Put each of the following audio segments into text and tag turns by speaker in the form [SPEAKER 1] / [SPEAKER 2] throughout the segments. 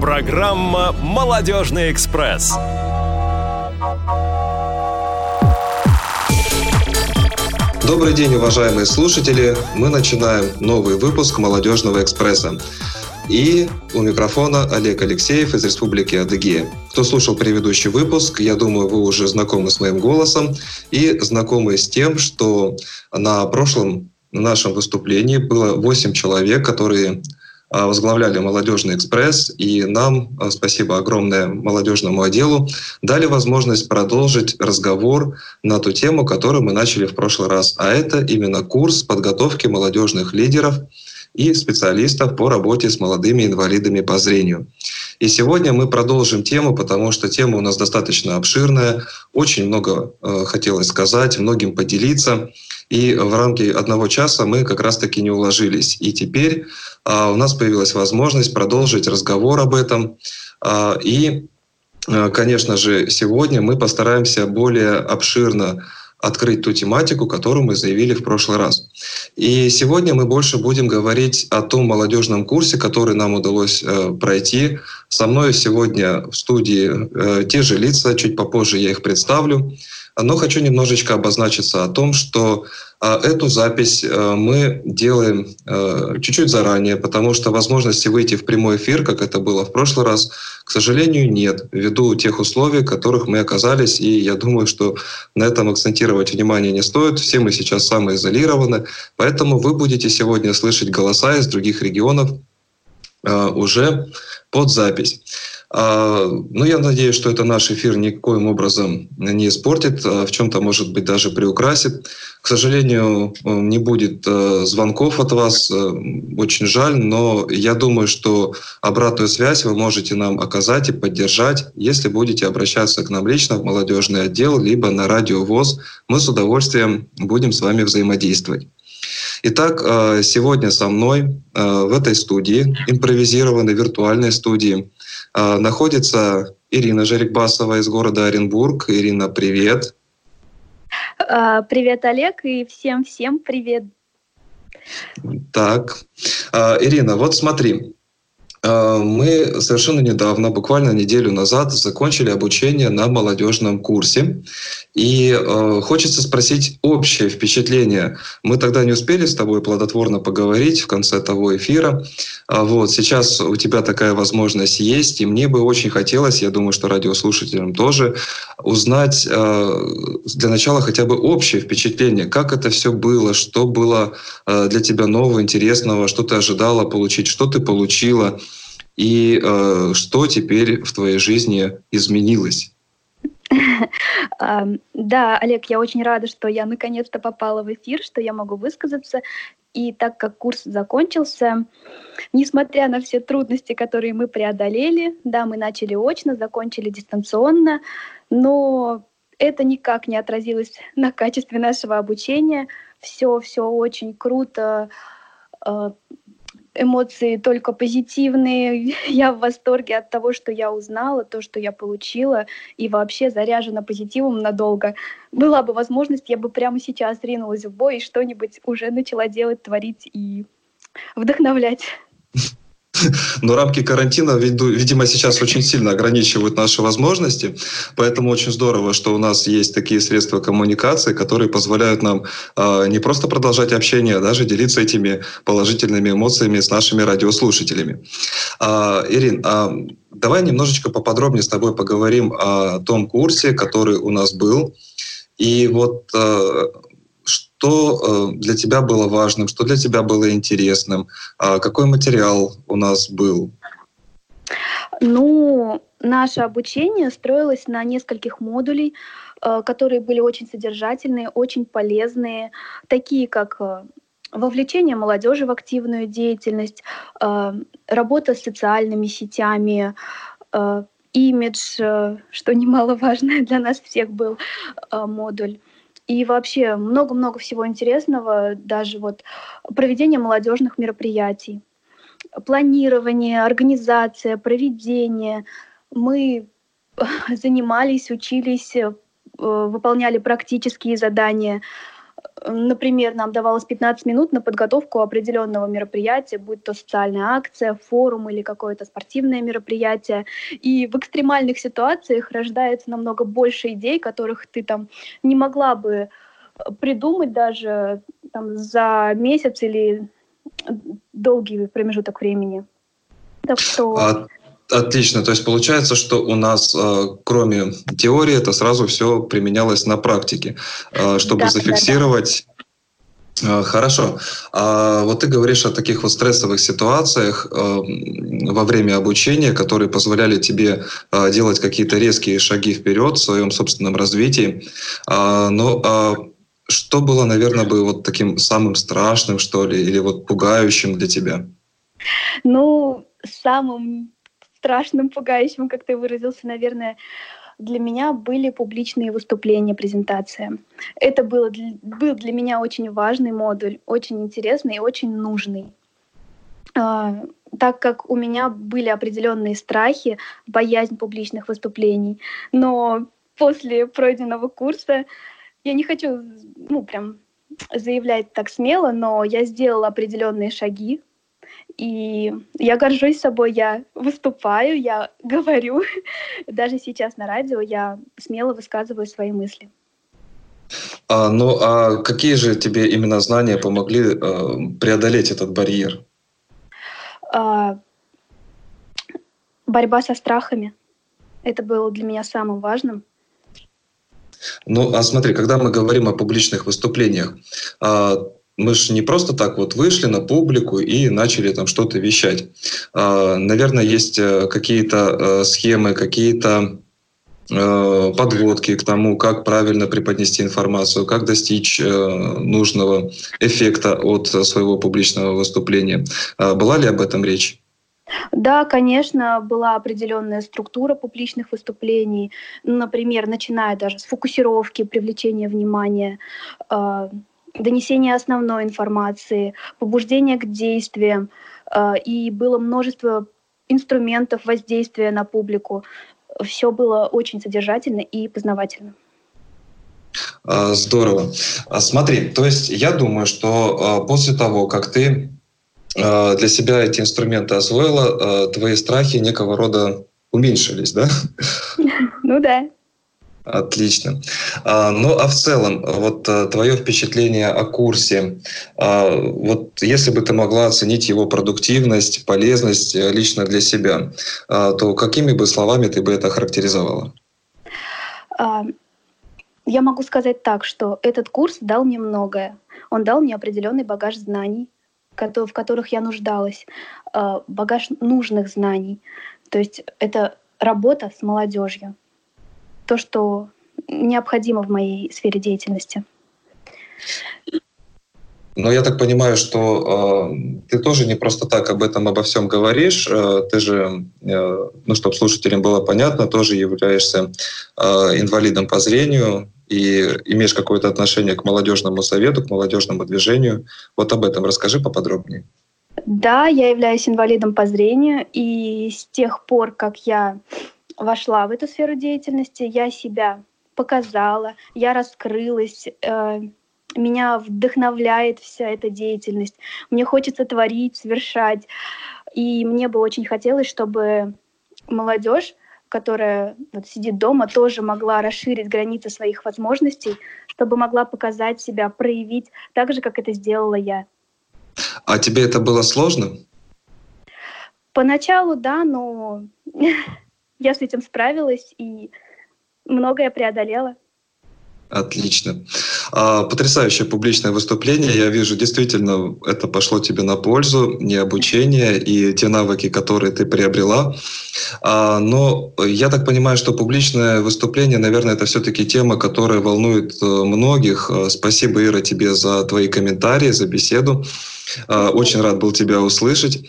[SPEAKER 1] Программа «Молодежный экспресс».
[SPEAKER 2] Добрый день, уважаемые слушатели! Мы начинаем новый выпуск «Молодежного экспресса». И у микрофона Олег Алексеев из Республики Адыгея. Кто слушал предыдущий выпуск, я думаю, вы уже знакомы с моим голосом и знакомы с тем, что на прошлом нашем выступлении было 8 человек, которые возглавляли «Молодежный экспресс», и нам, а, спасибо огромное молодежному отделу, дали возможность продолжить разговор на ту тему, которую мы начали в прошлый раз. А это именно курс подготовки молодежных лидеров – и специалистов по работе с молодыми инвалидами по зрению. И сегодня мы продолжим тему, потому что тема у нас достаточно обширная, очень много э, хотелось сказать, многим поделиться. И в рамки одного часа мы как раз-таки не уложились. И теперь э, у нас появилась возможность продолжить разговор об этом. Э, и, э, конечно же, сегодня мы постараемся более обширно открыть ту тематику, которую мы заявили в прошлый раз. И сегодня мы больше будем говорить о том молодежном курсе, который нам удалось э, пройти. Со мной сегодня в студии э, те же лица, чуть попозже я их представлю. Но хочу немножечко обозначиться о том, что а, эту запись э, мы делаем э, чуть-чуть заранее, потому что возможности выйти в прямой эфир, как это было в прошлый раз, к сожалению, нет, ввиду тех условий, в которых мы оказались. И я думаю, что на этом акцентировать внимание не стоит. Все мы сейчас самоизолированы, поэтому вы будете сегодня слышать голоса из других регионов э, уже под запись. А, ну, я надеюсь, что это наш эфир никоим образом не испортит, а в чем-то, может быть, даже приукрасит. К сожалению, не будет э, звонков от вас. Э, очень жаль, но я думаю, что обратную связь вы можете нам оказать и поддержать, если будете обращаться к нам лично в молодежный отдел, либо на радио ВОЗ. Мы с удовольствием будем с вами взаимодействовать. Итак, э, сегодня со мной в этой студии, импровизированной виртуальной студии, находится Ирина Жерикбасова из города Оренбург. Ирина, привет.
[SPEAKER 3] А, привет, Олег, и всем-всем привет.
[SPEAKER 2] Так, а, Ирина, вот смотри, а, мы совершенно недавно, буквально неделю назад, закончили обучение на молодежном курсе. И э, хочется спросить общее впечатление. Мы тогда не успели с тобой плодотворно поговорить в конце того эфира. А вот сейчас у тебя такая возможность есть, и мне бы очень хотелось, я думаю, что радиослушателям тоже, узнать э, для начала хотя бы общее впечатление, как это все было, что было э, для тебя нового, интересного, что ты ожидала получить, что ты получила и э, что теперь в твоей жизни изменилось?
[SPEAKER 3] Да, Олег, я очень рада, что я наконец-то попала в эфир, что я могу высказаться. И так как курс закончился, несмотря на все трудности, которые мы преодолели, да, мы начали очно, закончили дистанционно, но это никак не отразилось на качестве нашего обучения. Все, все очень круто э, эмоции только позитивные. Я в восторге от того, что я узнала, то, что я получила, и вообще заряжена позитивом надолго. Была бы возможность, я бы прямо сейчас ринулась в бой и что-нибудь уже начала делать, творить и вдохновлять.
[SPEAKER 2] Но рамки карантина, видимо, сейчас очень сильно ограничивают наши возможности, поэтому очень здорово, что у нас есть такие средства коммуникации, которые позволяют нам э, не просто продолжать общение, а даже делиться этими положительными эмоциями с нашими радиослушателями. А, Ирин, а давай немножечко поподробнее с тобой поговорим о том курсе, который у нас был. И вот что э, для тебя было важным, что для тебя было интересным, а какой материал у нас был?
[SPEAKER 3] Ну, наше обучение строилось на нескольких модулей, э, которые были очень содержательные, очень полезные, такие как э, вовлечение молодежи в активную деятельность, работа с социальными сетями, имидж, что немаловажно для нас всех был модуль. И вообще много-много всего интересного, даже вот проведение молодежных мероприятий, планирование, организация, проведение. Мы занимались, учились, э, выполняли практические задания. Например, нам давалось 15 минут на подготовку определенного мероприятия, будь то социальная акция, форум или какое-то спортивное мероприятие. И в экстремальных ситуациях рождается намного больше идей, которых ты там не могла бы э, придумать даже там, за месяц или долгий промежуток времени.
[SPEAKER 2] Так что... А, отлично. То есть получается, что у нас, э, кроме теории, это сразу все применялось на практике, э, чтобы да, зафиксировать да, да. Хорошо. А вот ты говоришь о таких вот стрессовых ситуациях э, во время обучения, которые позволяли тебе э, делать какие-то резкие шаги вперед в своем собственном развитии. А, но а что было, наверное, бы вот таким самым страшным, что ли, или вот пугающим для тебя?
[SPEAKER 3] Ну, самым страшным, пугающим, как ты выразился, наверное, для меня были публичные выступления, презентация. Это было, был для меня очень важный модуль, очень интересный и очень нужный. А, так как у меня были определенные страхи, боязнь публичных выступлений, но после пройденного курса я не хочу, ну, прям заявлять так смело, но я сделала определенные шаги, и я горжусь собой, я выступаю, я говорю. Даже сейчас на радио я смело высказываю свои мысли.
[SPEAKER 2] А, ну, а какие же тебе именно знания помогли э, преодолеть этот барьер?
[SPEAKER 3] А, борьба со страхами. Это было для меня самым важным.
[SPEAKER 2] Ну, а смотри, когда мы говорим о публичных выступлениях, а, мы же не просто так вот вышли на публику и начали там что-то вещать. А, наверное, есть э, какие-то э, схемы, какие-то э, подводки к тому, как правильно преподнести информацию, как достичь нужного эффекта от своего публичного выступления. А, была ли об этом речь?
[SPEAKER 3] Да, конечно, была определенная структура публичных выступлений, например, начиная даже с фокусировки, привлечения внимания, а, донесения основной информации, побуждения к действиям, а, и было множество инструментов воздействия на публику. Все было очень содержательно и познавательно.
[SPEAKER 2] А, здорово. Смотри, то есть я думаю, что после того, как ты а, для себя эти инструменты освоила, а, твои страхи некого рода уменьшились, да?
[SPEAKER 3] Ну да.
[SPEAKER 2] Отлично. А, ну а в целом, вот твое впечатление о курсе, вот если бы ты могла оценить его продуктивность, полезность э, лично для себя, то какими бы словами ты бы это характеризовала?
[SPEAKER 3] Я могу сказать так, что этот курс дал мне многое. Он дал мне определенный багаж знаний, в которых я нуждалась, э, багаж нужных знаний. То есть это работа с молодежью. То, что необходимо в моей сфере деятельности.
[SPEAKER 2] Но я так понимаю, что э, ты тоже не просто так об этом обо всем говоришь. Э, ты же, э, ну, чтобы слушателям было понятно, тоже являешься э, инвалидом по зрению, и имеешь какое-то отношение к молодежному совету, к молодежному движению. Вот об этом расскажи поподробнее.
[SPEAKER 3] Да, я являюсь инвалидом по зрению, и с тех пор, как я вошла в эту сферу деятельности, я себя показала, я раскрылась, э, меня вдохновляет вся эта деятельность. Мне хочется творить, совершать. И мне бы очень хотелось, чтобы молодежь которая вот сидит дома, тоже могла расширить границы своих возможностей, чтобы могла показать себя, проявить так же, как это сделала я.
[SPEAKER 2] А тебе это было сложно?
[SPEAKER 3] Поначалу, да, но я с этим справилась и многое преодолела.
[SPEAKER 2] Отлично. А, потрясающее публичное выступление. Я вижу, действительно, это пошло тебе на пользу, не обучение и те навыки, которые ты приобрела. А, но я так понимаю, что публичное выступление, наверное, это все-таки тема, которая волнует э, многих. Э, спасибо, Ира, тебе за твои комментарии, за беседу. А, очень рад был тебя услышать.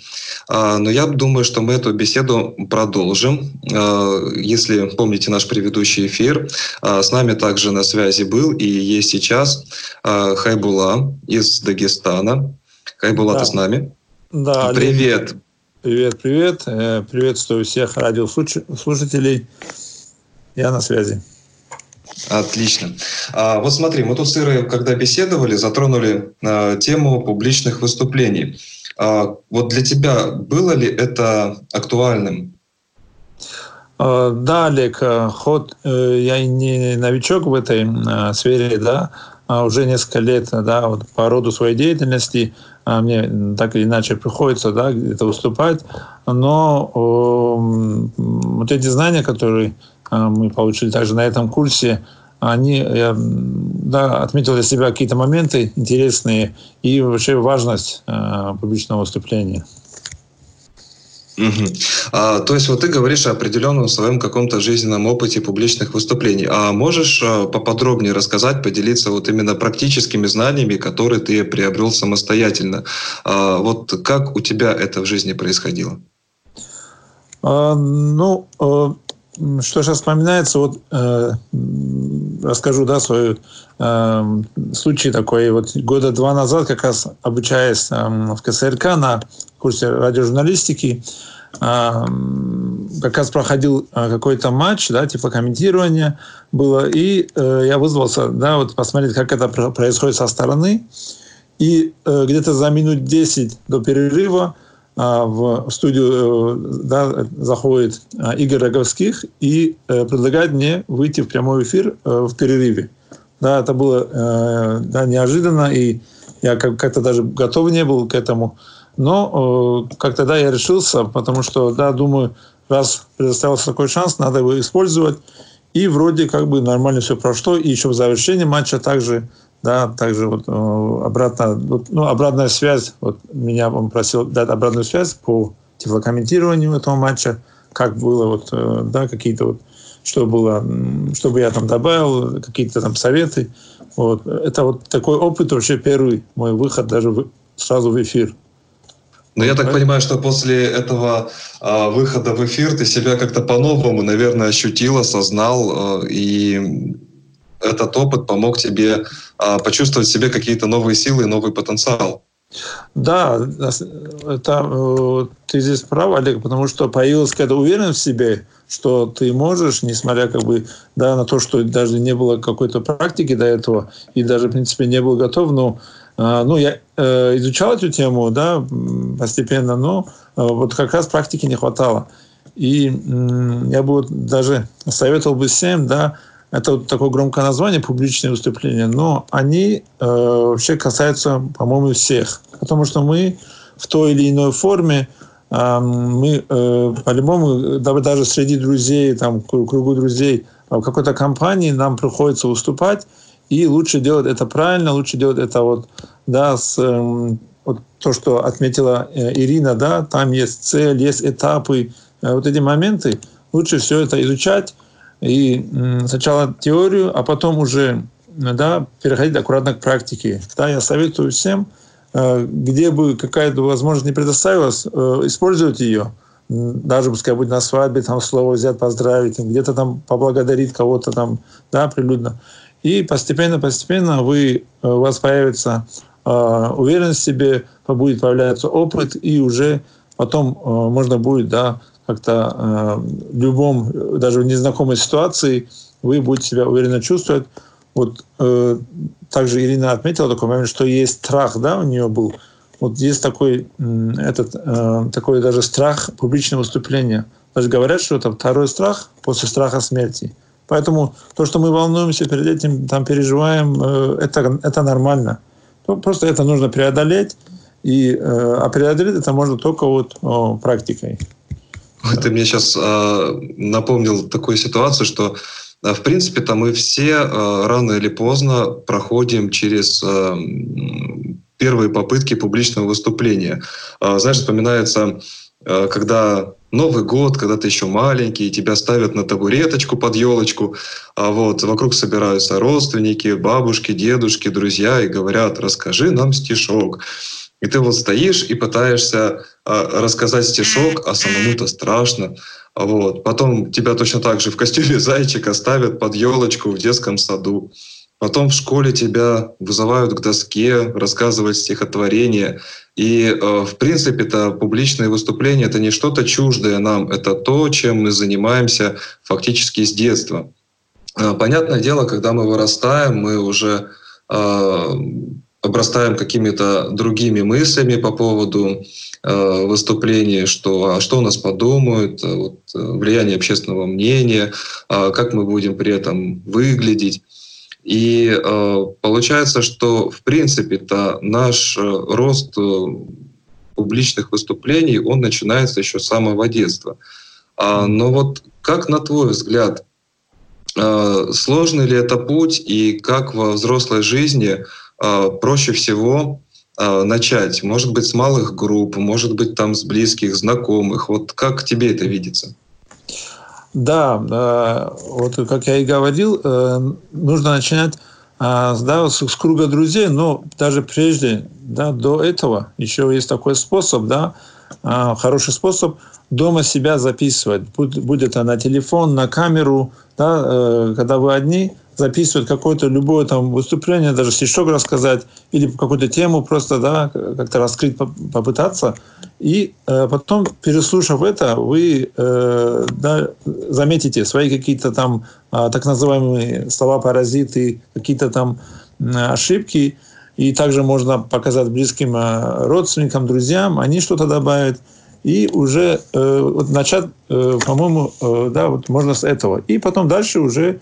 [SPEAKER 2] А, но я думаю, что мы эту беседу продолжим. А, если помните наш предыдущий эфир, с нами также на связи был и есть сейчас Хайбула из Дагестана. Хайбула, да. ты с нами?
[SPEAKER 4] Да.
[SPEAKER 2] Привет.
[SPEAKER 4] Привет, привет. Э, приветствую всех радиослушателей. Я на связи.
[SPEAKER 2] Отлично. А, вот смотри, мы тут с Ирой, когда беседовали, затронули а, тему публичных выступлений. А, вот для тебя было ли это актуальным?
[SPEAKER 4] А, да, Олег, а, ход э, я не новичок в этой а, сфере, да, а уже несколько лет, да, вот по роду своей деятельности мне так или иначе приходится, да, где-то выступать, но вот эти знания, которые мы получили также на этом курсе, они, я да, отметил для себя какие-то моменты интересные и вообще важность э, публичного выступления.
[SPEAKER 2] Угу. А, то есть вот ты говоришь о определенном своем каком-то жизненном опыте публичных выступлений. А можешь а, поподробнее рассказать, поделиться вот именно практическими знаниями, которые ты приобрел самостоятельно? А, вот как у тебя это в жизни происходило?
[SPEAKER 4] А, ну, а, что сейчас вспоминается, вот э, расскажу, да, свой э, случай такой. Вот года два назад, как раз обучаясь э, в КСРК на курсе радиожурналистики, э, как раз проходил э, какой-то матч, да, типа комментирования было, и э, я вызвался, да, вот посмотреть, как это происходит со стороны. И э, где-то за минут 10 до перерыва а, в студию э, да, заходит а, Игорь Роговских и э, предлагает мне выйти в прямой эфир э, в перерыве. Да, это было да, неожиданно, и я как-то даже готов не был к этому. Но как-то да, я решился, потому что, да, думаю, раз предоставился такой шанс, надо его использовать. И вроде как бы нормально все прошло. И еще в завершении матча также да, также вот э, обратно, вот, ну, обратная связь, вот меня он просил дать обратную связь по тифлокомментированию этого матча, как было, вот, э, да, какие-то вот, что было, чтобы я там добавил, какие-то там советы. Вот. Это вот такой опыт, вообще первый мой выход даже в, сразу в эфир.
[SPEAKER 2] Но я так понимаю, что после этого э, выхода в эфир ты себя как-то по-новому, наверное, ощутил, осознал, э, и этот опыт помог тебе а, почувствовать в себе какие-то новые силы и новый потенциал.
[SPEAKER 4] Да, это, э, ты здесь прав, Олег, потому что появилась какая-то уверенность в себе, что ты можешь, несмотря как бы, да, на то, что даже не было какой-то практики до этого, и даже, в принципе, не был готов, но ну, я э, изучал эту тему, да, постепенно, но э, вот как раз практики не хватало. И я бы даже советовал бы всем, да, это вот такое громкое название, публичные выступления, но они э, вообще касаются, по-моему, всех. Потому что мы в той или иной форме, э, мы по-любому, даже среди друзей, там, кругу друзей, в какой-то компании нам приходится выступать, и лучше делать это правильно, лучше делать это вот, да, с, э, вот то, что отметила э, Ирина, да, там есть цель, есть этапы, э, вот эти моменты, лучше все это изучать, и сначала теорию, а потом уже да, переходить аккуратно к практике. Да, я советую всем, э, где бы какая-то возможность не предоставилась, использовать ее. Даже, пускай будет на свадьбе, там слово взять, поздравить, где-то там поблагодарить кого-то там, да, прилюдно. И постепенно-постепенно вы, э, у вас появится уверенность в себе, будет появляться опыт, и уже потом можно будет, да, как-то э, в любом, даже в незнакомой ситуации вы будете себя уверенно чувствовать. Вот э, также Ирина отметила такой момент, что есть страх, да, у нее был. Вот есть такой, этот, э, такой даже страх публичного выступления. Даже говорят, что это второй страх после страха смерти. Поэтому то, что мы волнуемся перед этим, там переживаем, э, это, это нормально. Ну, просто это нужно преодолеть. И, э, а преодолеть это можно только вот практикой.
[SPEAKER 2] Ты мне сейчас э, напомнил такую ситуацию, что э, в принципе-то мы все э, рано или поздно проходим через э, первые попытки публичного выступления. Э, знаешь, вспоминается, когда Новый год, когда ты еще маленький, тебя ставят на табуреточку под елочку, а вот вокруг собираются родственники, бабушки, дедушки, друзья и говорят, расскажи нам стишок. И ты вот стоишь и пытаешься а, рассказать стишок, а самому-то страшно. Вот. Потом тебя точно так же в костюме зайчика ставят под елочку в детском саду. Потом в школе тебя вызывают к доске, рассказывать стихотворение. И, э, в принципе, это публичное выступление — это не что-то чуждое нам, это то, чем мы занимаемся фактически с детства. Понятное дело, когда мы вырастаем, мы уже обрастаем какими-то другими мыслями по поводу э, выступлений, что а что у нас подумают, э, вот, э, влияние общественного мнения, э, как мы будем при этом выглядеть. И э, получается, что в принципе-то наш э, рост э, публичных выступлений, он начинается еще с самого детства. А, но вот как на твой взгляд, э, сложный ли это путь и как во взрослой жизни проще всего начать? Может быть, с малых групп, может быть, там с близких, знакомых. Вот как тебе это видится?
[SPEAKER 4] Да, э, вот как я и говорил, э, нужно начинать э, да, с, круга друзей, но даже прежде, да, до этого еще есть такой способ, да, хороший способ дома себя записывать. Будет это на телефон, на камеру, да, когда вы одни, записывать какое-то любое там выступление, даже стишок рассказать или какую-то тему просто да, как-то раскрыть, попытаться. И э, потом, переслушав это, вы э, да, заметите свои какие-то там э, так называемые слова-паразиты, какие-то там э, ошибки. И также можно показать близким э, родственникам, друзьям, они что-то добавят. И уже э, вот начать, э, по-моему, э, да, вот можно с этого. И потом дальше уже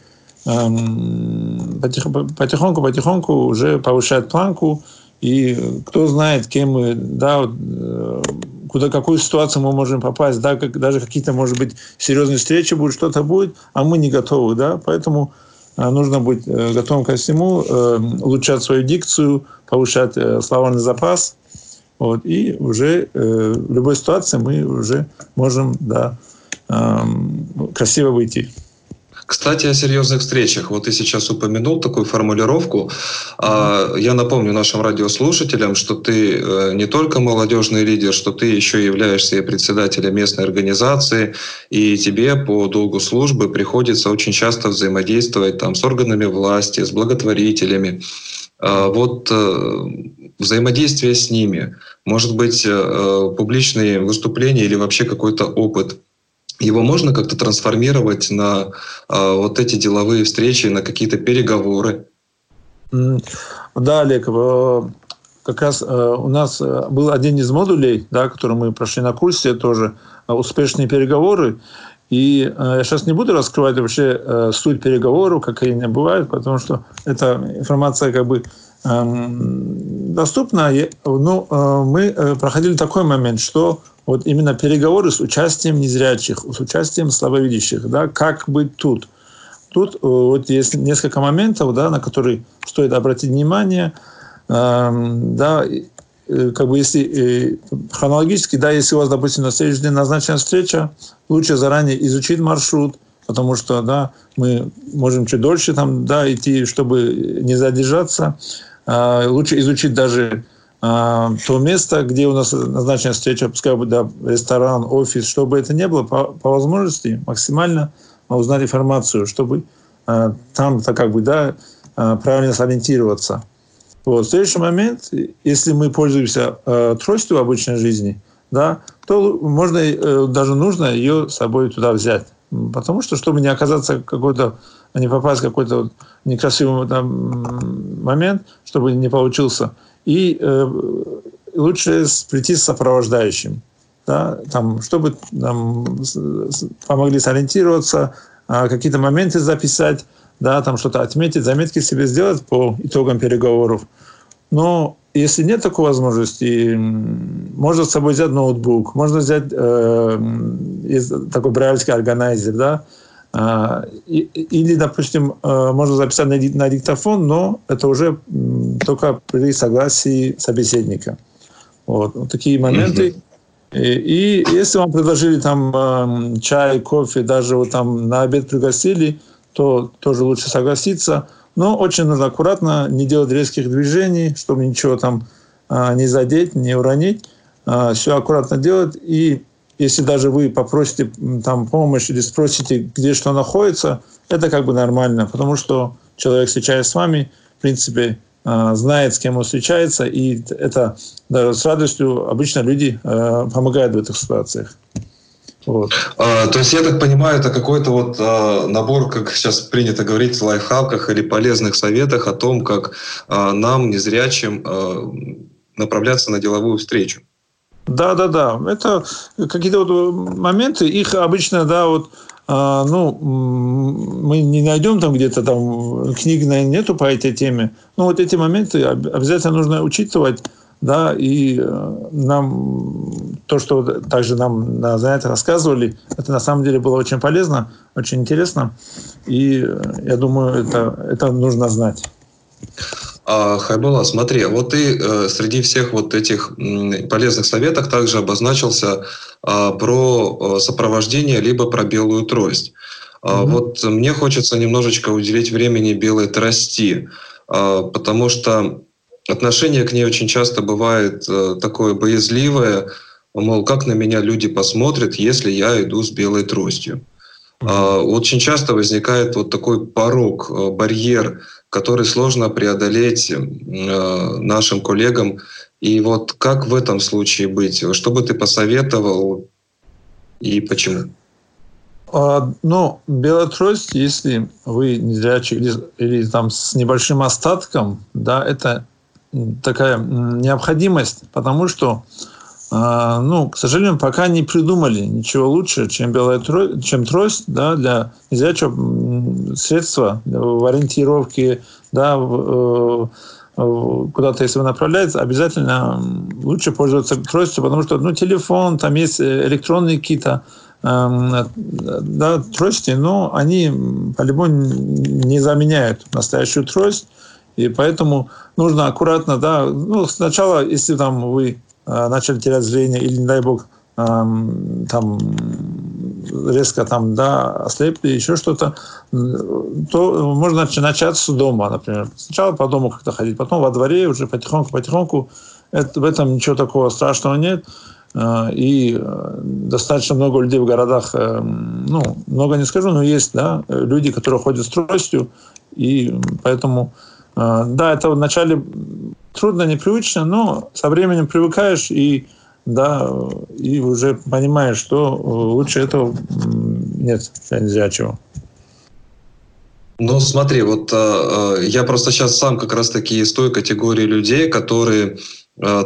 [SPEAKER 4] Эм, потихоньку, потихоньку уже повышает планку, и кто знает, кем мы, да, э, куда, какую ситуацию мы можем попасть, да, как, даже какие-то, может быть, серьезные встречи будут, что-то будет, а мы не готовы, да, поэтому э, нужно быть э, готовым ко всему, улучшать свою дикцию, повышать словарный запас, вот, и уже в любой ситуации мы уже можем, да, эм, красиво выйти.
[SPEAKER 2] Кстати, о серьезных встречах. Вот ты сейчас упомянул такую формулировку. Mm-hmm. Я напомню нашим радиослушателям, что ты э, не только молодежный лидер, что ты еще являешься и председателем местной организации, и тебе по долгу службы приходится очень часто взаимодействовать там, с органами власти, с благотворителями. А, вот э, взаимодействие с ними, может быть, э, публичные выступления или вообще какой-то опыт – его можно как-то трансформировать на э, вот эти деловые встречи, на какие-то переговоры?
[SPEAKER 4] Да, Олег, э, как раз э, у нас э, был один из модулей, да, который мы прошли на курсе тоже, успешные переговоры. И я сейчас не буду раскрывать вообще суть переговоров, как они бывают, потому что эта информация как бы эм, доступна. Но мы проходили такой момент, что вот именно переговоры с участием незрячих, с участием слабовидящих, да, как быть тут. Тут э, вот есть несколько моментов, да, на которые стоит обратить внимание. Эм, да, э, как бы если э, хронологически, да, если у вас, допустим, на следующий день назначена встреча, лучше заранее изучить маршрут, потому что, да, мы можем чуть дольше там, да, идти, чтобы не задержаться. Э, лучше изучить даже а, то место, где у нас назначена встреча, пускай будет да, ресторан, офис, чтобы это не было, по, по возможности максимально узнать информацию, чтобы а, там-то как бы, да, а, правильно сориентироваться. Вот. Следующий момент, если мы пользуемся э, тростью в обычной жизни, да, то можно, э, даже нужно ее с собой туда взять. Потому что, чтобы не оказаться какой-то, не попасть в какой-то некрасивый там, момент, чтобы не получился – и э, лучше прийти с сопровождающим, да, там, чтобы нам помогли сориентироваться, э, какие-то моменты записать, да, там что-то отметить, заметки себе сделать по итогам переговоров. Но если нет такой возможности, можно с собой взять ноутбук, можно взять э, такой брайльский органайзер, да, а, или, допустим, э, можно записать на диктофон, но это уже только при согласии собеседника. Вот, вот такие моменты. И, и если вам предложили там эм, чай, кофе, даже вот там на обед пригласили, то тоже лучше согласиться. Но очень нужно аккуратно, не делать резких движений, чтобы ничего там э, не задеть, не уронить. Э, Все аккуратно делать и если даже вы попросите там помощь или спросите, где что находится, это как бы нормально, потому что человек, встречаясь с вами, в принципе, а, знает, с кем он встречается, и это даже с радостью обычно люди а, помогают в этих ситуациях.
[SPEAKER 2] Вот. А, то есть, я так понимаю, это какой-то вот а, набор, как сейчас принято говорить, лайфхаках или полезных советах о том, как а, нам, незрячим, а, направляться на деловую встречу.
[SPEAKER 4] Да, да, да. Это какие-то вот моменты, их обычно, да, вот а, ну, мы не найдем там где-то там, книг нету по этой теме, но вот эти моменты обязательно нужно учитывать, да, и э, нам то, что также нам на занятиях рассказывали, это на самом деле было очень полезно, очень интересно, и э, я думаю, это, это нужно знать.
[SPEAKER 2] А, Хайбула, смотри, вот ты э, среди всех вот этих м, полезных советов также обозначился э, про э, сопровождение либо про белую трость. Mm-hmm. Вот мне хочется немножечко уделить времени белой трости, э, потому что отношение к ней очень часто бывает э, такое боязливое, мол, как на меня люди посмотрят, если я иду с белой тростью. Mm-hmm. Очень часто возникает вот такой порог, э, барьер – который сложно преодолеть э, нашим коллегам. И вот как в этом случае быть? Что бы ты посоветовал и почему?
[SPEAKER 4] А, ну, белая трость, если вы незрячий или, или там с небольшим остатком, да, это такая необходимость, потому что а, ну, к сожалению, пока не придумали ничего лучше, чем белая трость, чем трость, да, для незрячего средства в ориентировке, да, в, э, куда-то, если вы направляетесь, обязательно лучше пользоваться тростью, потому что, ну, телефон, там есть электронные какие-то эм, да, трости, но они по-любому не заменяют настоящую трость, и поэтому нужно аккуратно, да, ну, сначала, если там вы Э, начали терять зрение или, не дай бог, эм, там резко там, да, ослепли, еще что-то, то можно начать с дома, например. Сначала по дому как-то ходить, потом во дворе уже потихоньку-потихоньку. Это, в этом ничего такого страшного нет. Э, и э, достаточно много людей в городах, ну, много не скажу, но есть, да, люди, которые ходят с тростью, и поэтому, да, это вначале трудно, непривычно, но со временем привыкаешь и да, и уже понимаешь, что лучше этого нет нельзя чего.
[SPEAKER 2] Ну, смотри, вот э, я просто сейчас сам как раз-таки из той категории людей, которые э,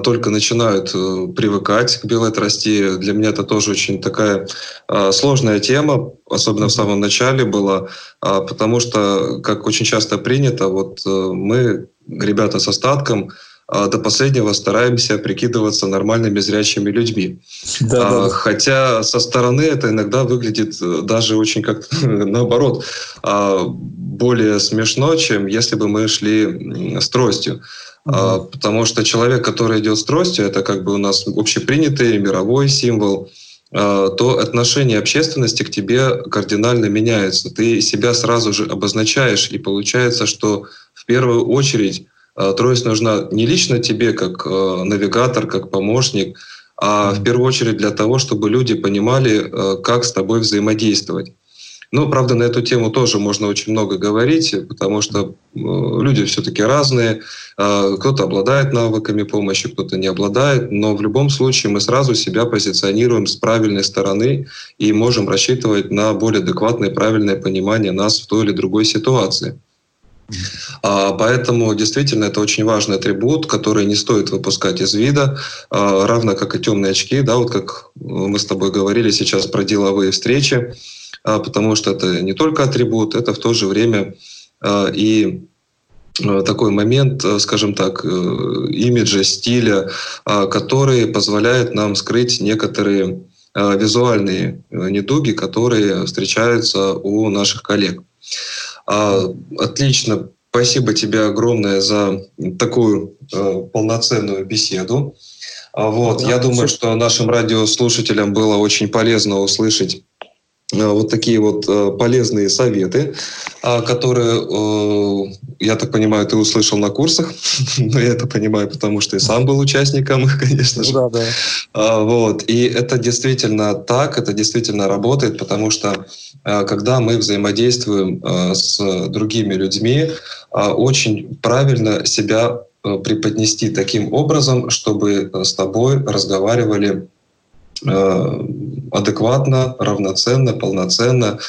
[SPEAKER 2] только начинают э, привыкать к белой трости. Для меня это тоже очень такая э, сложная тема, особенно в самом начале была, э, потому что, как очень часто принято, вот э, мы ребята с остатком, а, до последнего стараемся прикидываться нормальными зрячими людьми. Да, а, да. Хотя со стороны это иногда выглядит э, даже очень как наоборот а, более смешно, чем если бы мы шли с тростью. Угу. Потому что человек, который идет с тростью, это как бы у нас общепринятый мировой символ то отношение общественности к тебе кардинально меняется. Ты себя сразу же обозначаешь, и получается, что в первую очередь э, трость нужна не лично тебе как э, навигатор, как помощник, а в первую очередь для того, чтобы люди понимали, э, как с тобой взаимодействовать. Ну, правда, на эту тему тоже можно очень много говорить, потому что люди все-таки разные. Кто-то обладает навыками помощи, кто-то не обладает. Но в любом случае мы сразу себя позиционируем с правильной стороны и можем рассчитывать на более адекватное, правильное понимание нас в той или другой ситуации. А, поэтому действительно это очень важный атрибут, который не стоит выпускать из вида, а, равно как и темные очки, да, вот как мы с тобой говорили сейчас про деловые встречи, а, потому что это не только атрибут, это в то же время и такой момент, скажем так, э, имиджа, стиля, который позволяет нам скрыть некоторые визуальные э, недуги, которые встречаются у наших коллег. А, отлично. Спасибо тебе огромное за такую э, полноценную беседу. А, вот, да, я думаю, что нашим радиослушателям было очень полезно услышать Э, вот такие вот э, полезные советы, а, которые, я так понимаю, ты услышал на курсах, но я это понимаю, потому что и сам был участником их, конечно же. Да, да. А, вот. И это действительно так, это действительно работает, потому что когда мы взаимодействуем с другими людьми, очень правильно себя преподнести таким образом, чтобы с тобой разговаривали адекватно, равноценно, полноценно.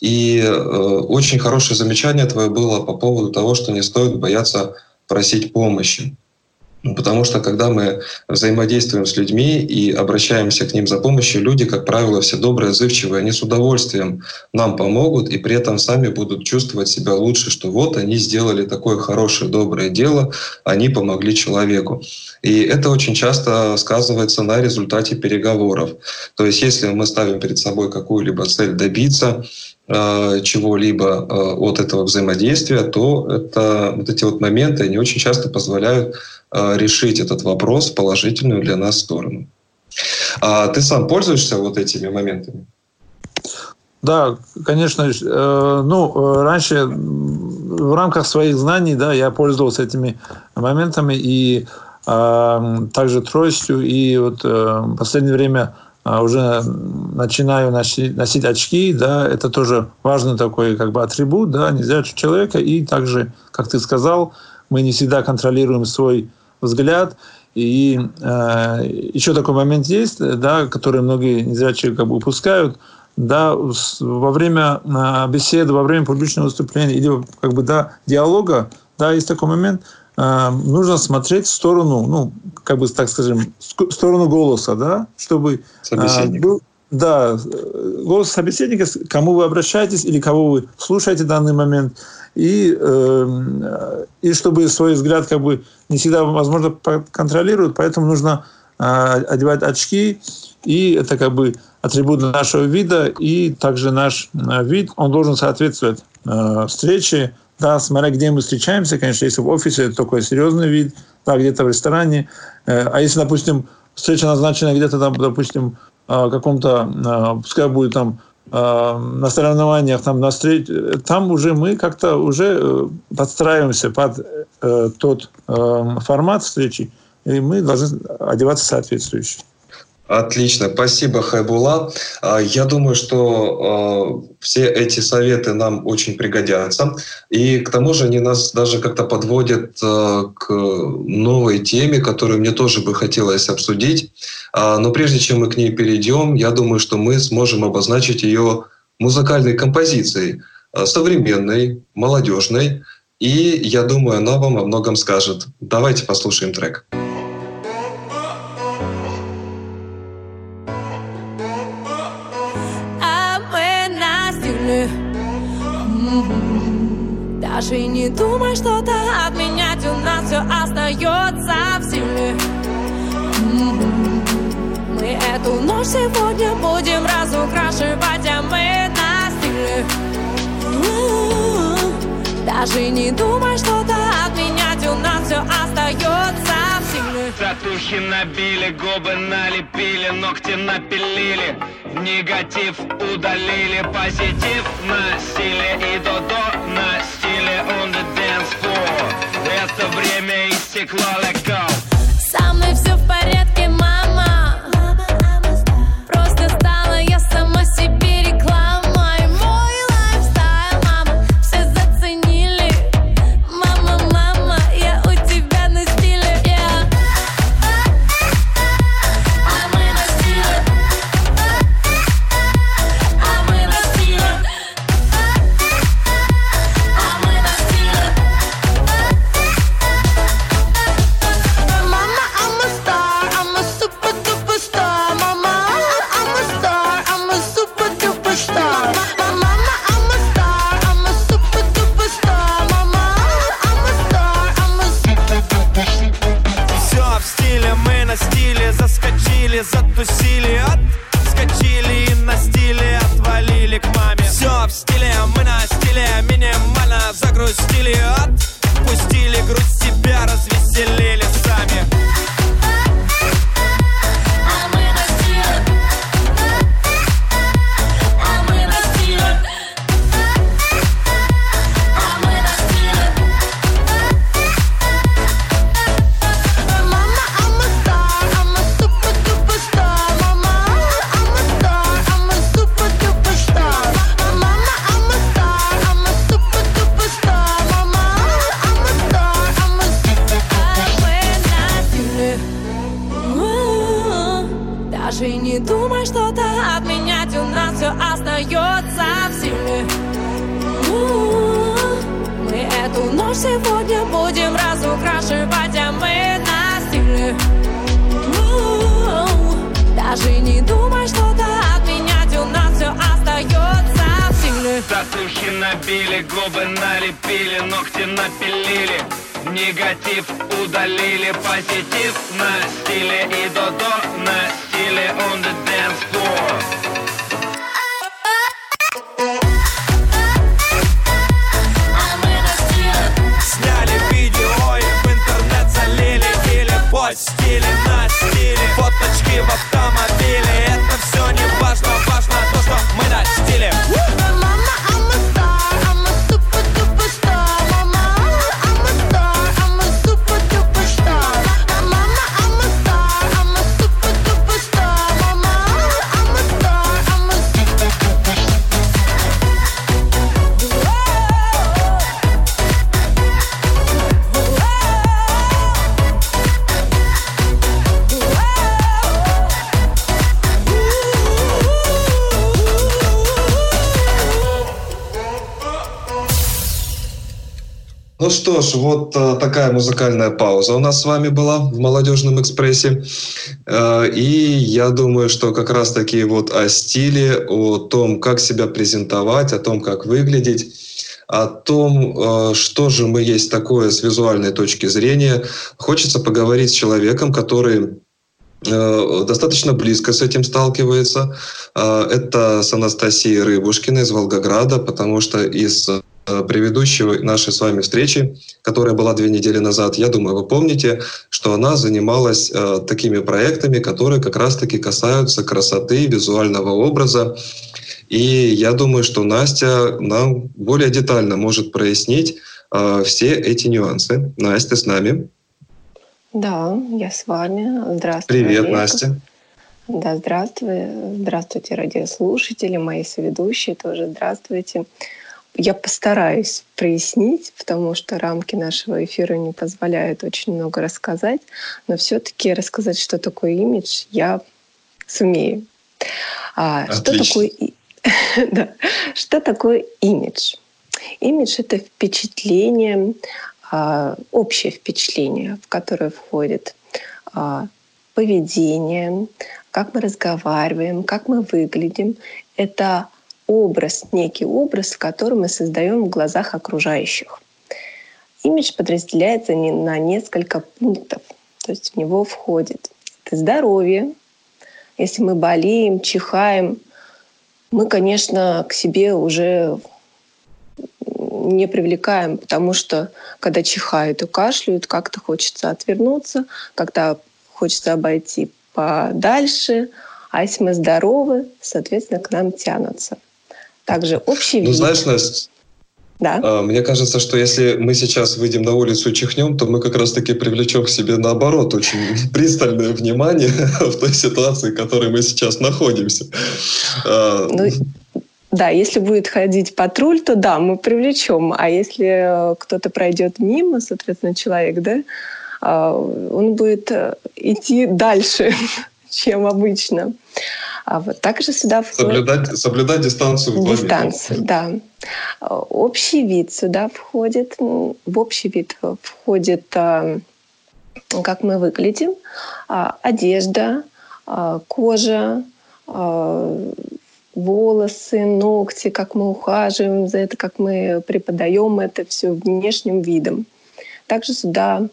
[SPEAKER 2] И э, очень хорошее замечание твое было по поводу того, что не стоит бояться просить помощи. Ну, потому что когда мы взаимодействуем с людьми и обращаемся к ним за помощью, люди, как правило, все добрые, отзывчивые, они с удовольствием нам помогут и при этом сами будут чувствовать себя лучше, что вот они сделали такое хорошее, доброе дело, они помогли человеку. И это очень часто сказывается на результате переговоров. То есть если мы ставим перед собой какую-либо цель добиться, э, чего-либо э, от этого взаимодействия, то это, вот эти вот моменты, они очень часто позволяют решить этот вопрос в положительную для нас сторону. А ты сам пользуешься вот этими моментами?
[SPEAKER 4] Да, конечно. Э, ну, э, раньше в рамках своих знаний, да, я пользовался этими моментами и также тростью. И вот в последнее время уже начинаю носить, носить очки, да, это тоже важный такой как бы атрибут, да, незрячего человека. И также, как ты сказал, мы не всегда контролируем свой взгляд. И э, еще такой момент есть, да, который многие незрячие как бы упускают. Да, во время э, беседы, во время публичного выступления или как бы, да, диалога, да, есть такой момент, э, нужно смотреть в сторону, ну, как бы, так скажем, в сторону голоса, да, чтобы э, был, да, голос собеседника, к кому вы обращаетесь или кого вы слушаете в данный момент, и, э, и чтобы свой взгляд как бы не всегда, возможно, контролируют, поэтому нужно э, одевать очки, и это как бы атрибут нашего вида, и также наш э, вид, он должен соответствовать э, встрече, да, смотря где мы встречаемся, конечно, если в офисе, это такой серьезный вид, да, где-то в ресторане, э, а если, допустим, встреча назначена где-то там, допустим, в каком-то, пускай будет там на соревнованиях, там, на встреч... там уже мы как-то уже э, подстраиваемся под э, тот э, формат встречи, и мы должны одеваться соответствующе.
[SPEAKER 2] Отлично, спасибо, Хайбула. А, я думаю, что а, все эти советы нам очень пригодятся. И к тому же они нас даже как-то подводят а, к новой теме, которую мне тоже бы хотелось обсудить. Но прежде чем мы к ней перейдем, я думаю, что мы сможем обозначить ее музыкальной композицией, современной, молодежной. И я думаю, она вам о многом скажет. Давайте послушаем трек.
[SPEAKER 5] Даже не думай что-то отменять У нас все остается в силе Мы эту ночь сегодня будем разукрашивать А мы на стиле Даже не думай что-то отменять У нас все остается в силе
[SPEAKER 6] Татухи набили, губы налепили, ногти напилили Негатив удалили, позитив на стиле и до-до на Это время истекло, go.
[SPEAKER 5] Со мной все в порядке, все в стиле, мы на стиле Заскочили, затусили, отскочили И на стиле отвалили к маме. Все в стиле, мы на стиле
[SPEAKER 6] Минимально загрустили, отпустили Грусть себя развеселили. Негатив удалили, позитив на стиле И до-до на стиле on the
[SPEAKER 2] Ну что ж, вот э, такая музыкальная пауза у нас с вами была в «Молодежном экспрессе». Э, и я думаю, что как раз-таки вот о стиле, о том, как себя презентовать, о том, как выглядеть, о том, э, что же мы есть такое с визуальной точки зрения, хочется поговорить с человеком, который достаточно близко с этим сталкивается. Это с Анастасией Рыбушкиной из Волгограда, потому что из предыдущей нашей с вами встречи, которая была две недели назад, я думаю, вы помните, что она занималась э, такими проектами, которые как раз-таки касаются красоты, визуального образа. И я думаю, что Настя нам более детально может прояснить э, все эти нюансы. Настя с нами.
[SPEAKER 7] Да, я с вами. Здравствуй.
[SPEAKER 2] Привет,
[SPEAKER 7] Олег.
[SPEAKER 2] Настя.
[SPEAKER 7] Да, здравствуй. Здравствуйте, радиослушатели, мои соведущие тоже здравствуйте. Я постараюсь прояснить, потому что рамки нашего эфира не позволяют очень много рассказать, но все-таки рассказать, что такое имидж, я сумею. А, что такое да. Что такое имидж? Имидж — это впечатление, а, общее впечатление, в которое входит а, поведение, как мы разговариваем, как мы выглядим. Это образ, некий образ, который мы создаем в глазах окружающих. Имидж подразделяется не- на несколько пунктов. То есть в него входит это здоровье. Если мы болеем, чихаем, мы, конечно, к себе уже не привлекаем, потому что когда чихают и кашляют, как-то хочется отвернуться, когда хочется обойти подальше, а если мы здоровы, соответственно, к нам тянутся. Также общий
[SPEAKER 2] Ну,
[SPEAKER 7] вид.
[SPEAKER 2] знаешь, Настя,
[SPEAKER 7] да.
[SPEAKER 2] а, мне кажется, что если мы сейчас выйдем на улицу и чихнем, то мы как раз-таки привлечем к себе, наоборот, очень пристальное внимание в той ситуации, в которой мы сейчас находимся. А,
[SPEAKER 7] Ну, да, если будет ходить патруль, то да, мы привлечем. А если э, кто-то пройдет мимо, соответственно, человек, да, а, он будет э, идти дальше, чем обычно. А вот также сюда входит
[SPEAKER 2] Соблюдать, соблюдать дистанцию в
[SPEAKER 7] дистанцию, да. А, Общий вид сюда входит. В общий вид входит, а, как мы выглядим, а, одежда, кожа, волосы, ногти, как мы ухаживаем за это, как мы преподаем это все внешним видом. Также сюда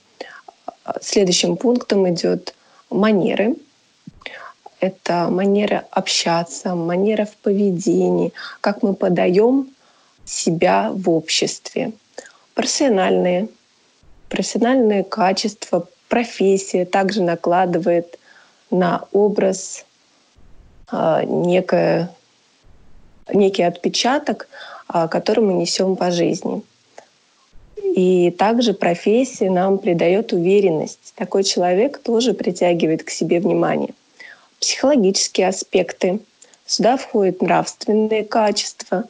[SPEAKER 7] следующим пунктом идет манеры. Это манера общаться, манера в поведении, как мы подаем себя в обществе. Профессиональные, профессиональные качества, профессия также накладывает на образ а, некое, некий отпечаток, а, который мы несем по жизни. И также профессия нам придает уверенность. Такой человек тоже притягивает к себе внимание. Психологические аспекты. Сюда входят нравственные качества,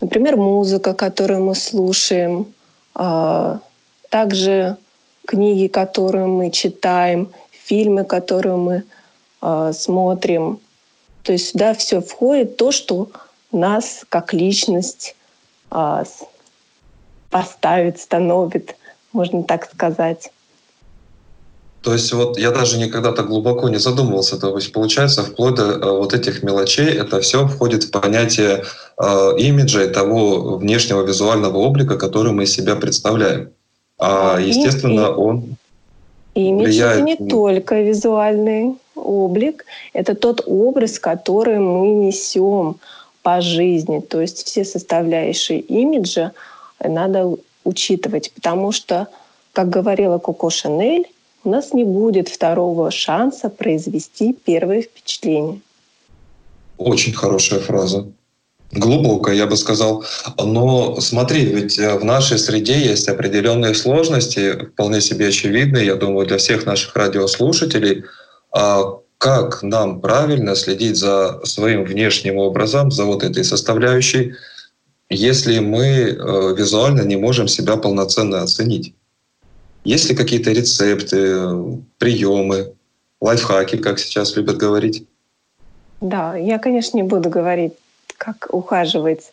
[SPEAKER 7] например, музыка, которую мы слушаем, а, также книги, которые мы читаем, фильмы, которые мы а, смотрим, То есть сюда все входит то, что нас как личность а, поставит, становит, можно так сказать.
[SPEAKER 2] То есть вот я даже никогда так глубоко не задумывался. То есть получается, вплоть до э, вот этих мелочей, это все входит в понятие э, имиджа и того внешнего визуального облика, который мы из себя представляем. А,
[SPEAKER 7] И-
[SPEAKER 2] естественно,
[SPEAKER 7] и-
[SPEAKER 2] он
[SPEAKER 7] Имидж
[SPEAKER 2] Влияет
[SPEAKER 7] это не только визуальный облик, это тот образ, который мы несем по жизни. То есть все составляющие имиджа надо учитывать, потому что, как говорила Коко Шанель, у нас не будет второго шанса произвести первое впечатление.
[SPEAKER 2] Очень хорошая фраза. Глубокая, я бы сказал. Но смотри, ведь э, в нашей среде есть определенные сложности, вполне себе очевидные, я думаю, для всех наших радиослушателей. А как нам правильно следить за своим внешним образом, за вот этой составляющей, если мы э, визуально не можем себя полноценно оценить? Есть ли какие-то рецепты, приемы, лайфхаки, как сейчас любят говорить?
[SPEAKER 7] Да, я, конечно, не буду говорить, как ухаживать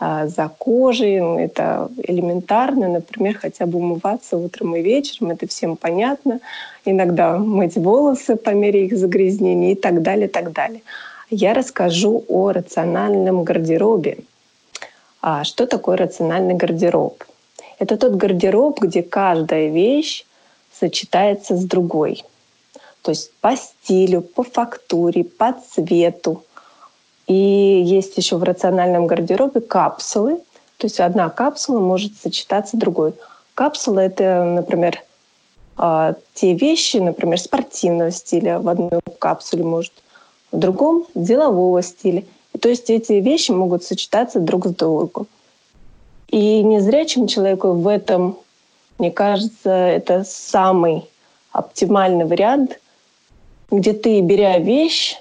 [SPEAKER 7] а, за кожей. Ну, Это элементарно. Например, хотя бы умываться утром и вечером. Это всем понятно. Иногда мыть волосы по мере их загрязнения и так далее, так далее. Я расскажу о рациональном гардеробе. А что такое рациональный гардероб? Это тот гардероб, где каждая вещь сочетается с другой. То есть по стилю, по фактуре, по цвету. И есть еще в рациональном гардеробе капсулы. То есть одна капсула может сочетаться с другой. Капсула — это, например, а, те вещи, например, спортивного стиля в одной капсуле может, в другом — делового стиля. То есть эти вещи могут сочетаться друг с другом. И незрячему человеку в этом, мне кажется, это самый оптимальный вариант, где ты, беря вещь,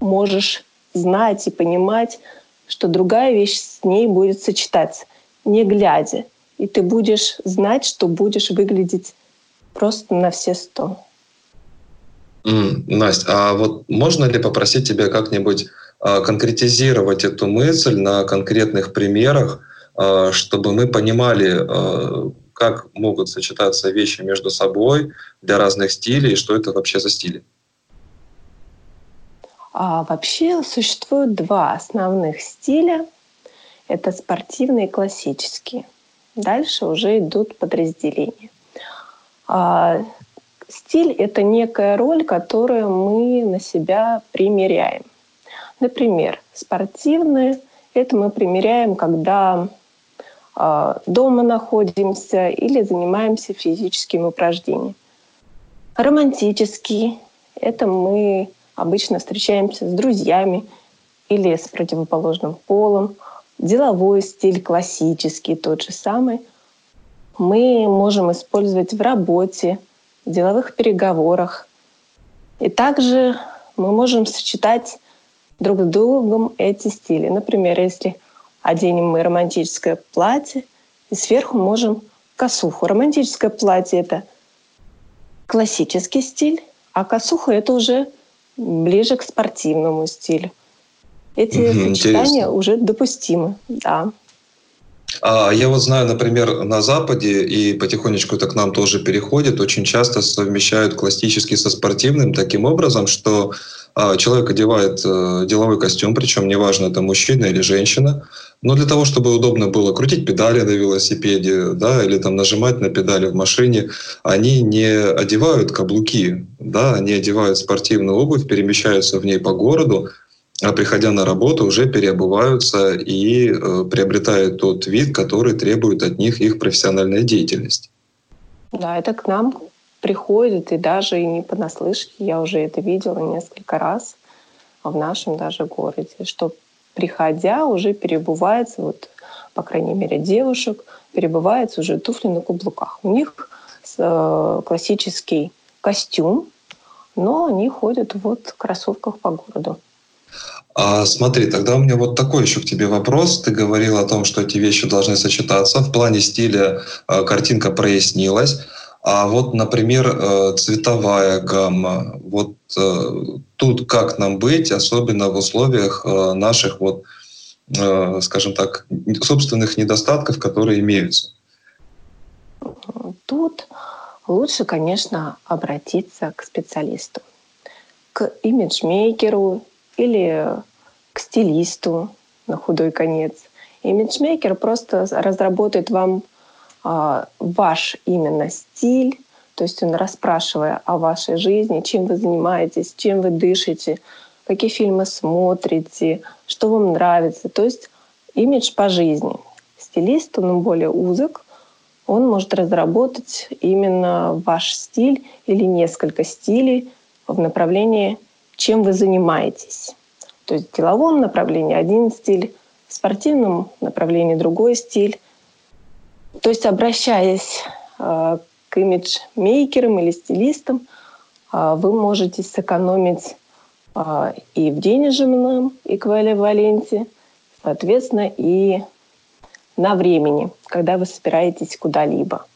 [SPEAKER 7] можешь знать и понимать, что другая вещь с ней будет сочетаться, не глядя. И ты будешь знать, что будешь выглядеть просто на все сто.
[SPEAKER 2] Настя, а вот можно ли попросить тебя как-нибудь а, конкретизировать эту мысль на конкретных примерах, чтобы мы понимали, а, как могут сочетаться вещи между собой для разных стилей, и что это вообще за стили?
[SPEAKER 7] А вообще существует два основных стиля. Это спортивный и классический. Дальше уже идут подразделения. А, стиль — это некая роль, которую мы на себя примеряем. Например, спортивный — это мы примеряем, когда дома находимся или занимаемся физическими упражнениями. Романтический — это мы обычно встречаемся с друзьями или с противоположным полом. Деловой стиль классический, тот же самый, мы можем использовать в работе, в деловых переговорах. И также мы можем сочетать друг с другом эти стили. Например, если оденем мы романтическое платье, и сверху можем косуху. Романтическое платье — это классический стиль, а косуха — это уже ближе к спортивному стилю. Эти
[SPEAKER 2] Мгм,
[SPEAKER 7] сочетания
[SPEAKER 2] интересно.
[SPEAKER 7] уже допустимы, да.
[SPEAKER 2] А я вот знаю, например, на Западе, и потихонечку это к нам тоже переходит, очень часто совмещают классический со спортивным таким образом, что человек одевает э, деловой костюм, причем неважно, это мужчина или женщина, но для того, чтобы удобно было крутить педали на велосипеде, да, или там нажимать на педали в машине, они не одевают каблуки, да, они одевают спортивную обувь, перемещаются в ней по городу, а приходя на работу, уже переобуваются и э, приобретают тот вид, который требует от них их профессиональная деятельность.
[SPEAKER 7] Да, это к нам приходит, и даже и не понаслышке, я уже это видела несколько раз в нашем даже городе, что приходя уже переобувается, вот, по крайней мере, девушек, перебывается уже туфли на каблуках. У них э, классический костюм, но они ходят вот в кроссовках по городу.
[SPEAKER 2] А смотри, тогда у меня вот такой еще к тебе вопрос. Ты говорил о том, что эти вещи должны сочетаться. В плане стиля э, картинка прояснилась. А вот, например, э, цветовая гамма. Вот э, тут как нам быть, особенно в условиях э, наших вот, скажем так, собственных недостатков, которые имеются?
[SPEAKER 7] Тут лучше, конечно, обратиться к специалисту, к имиджмейкеру или к стилисту на худой конец. Имиджмейкер просто разработает вам ваш именно стиль, то есть он расспрашивая о вашей жизни, чем вы занимаетесь, чем вы дышите, какие фильмы смотрите, что вам нравится. То есть имидж по жизни. Стилист, он более узок, он может разработать именно ваш стиль или несколько стилей в направлении, чем вы занимаетесь. То есть в деловом направлении один стиль, в спортивном направлении другой стиль. То есть обращаясь э, к имиджмейкерам или стилистам, э, вы можете сэкономить э, и в денежном эквиваленте, соответственно, и на времени, когда вы собираетесь куда-либо.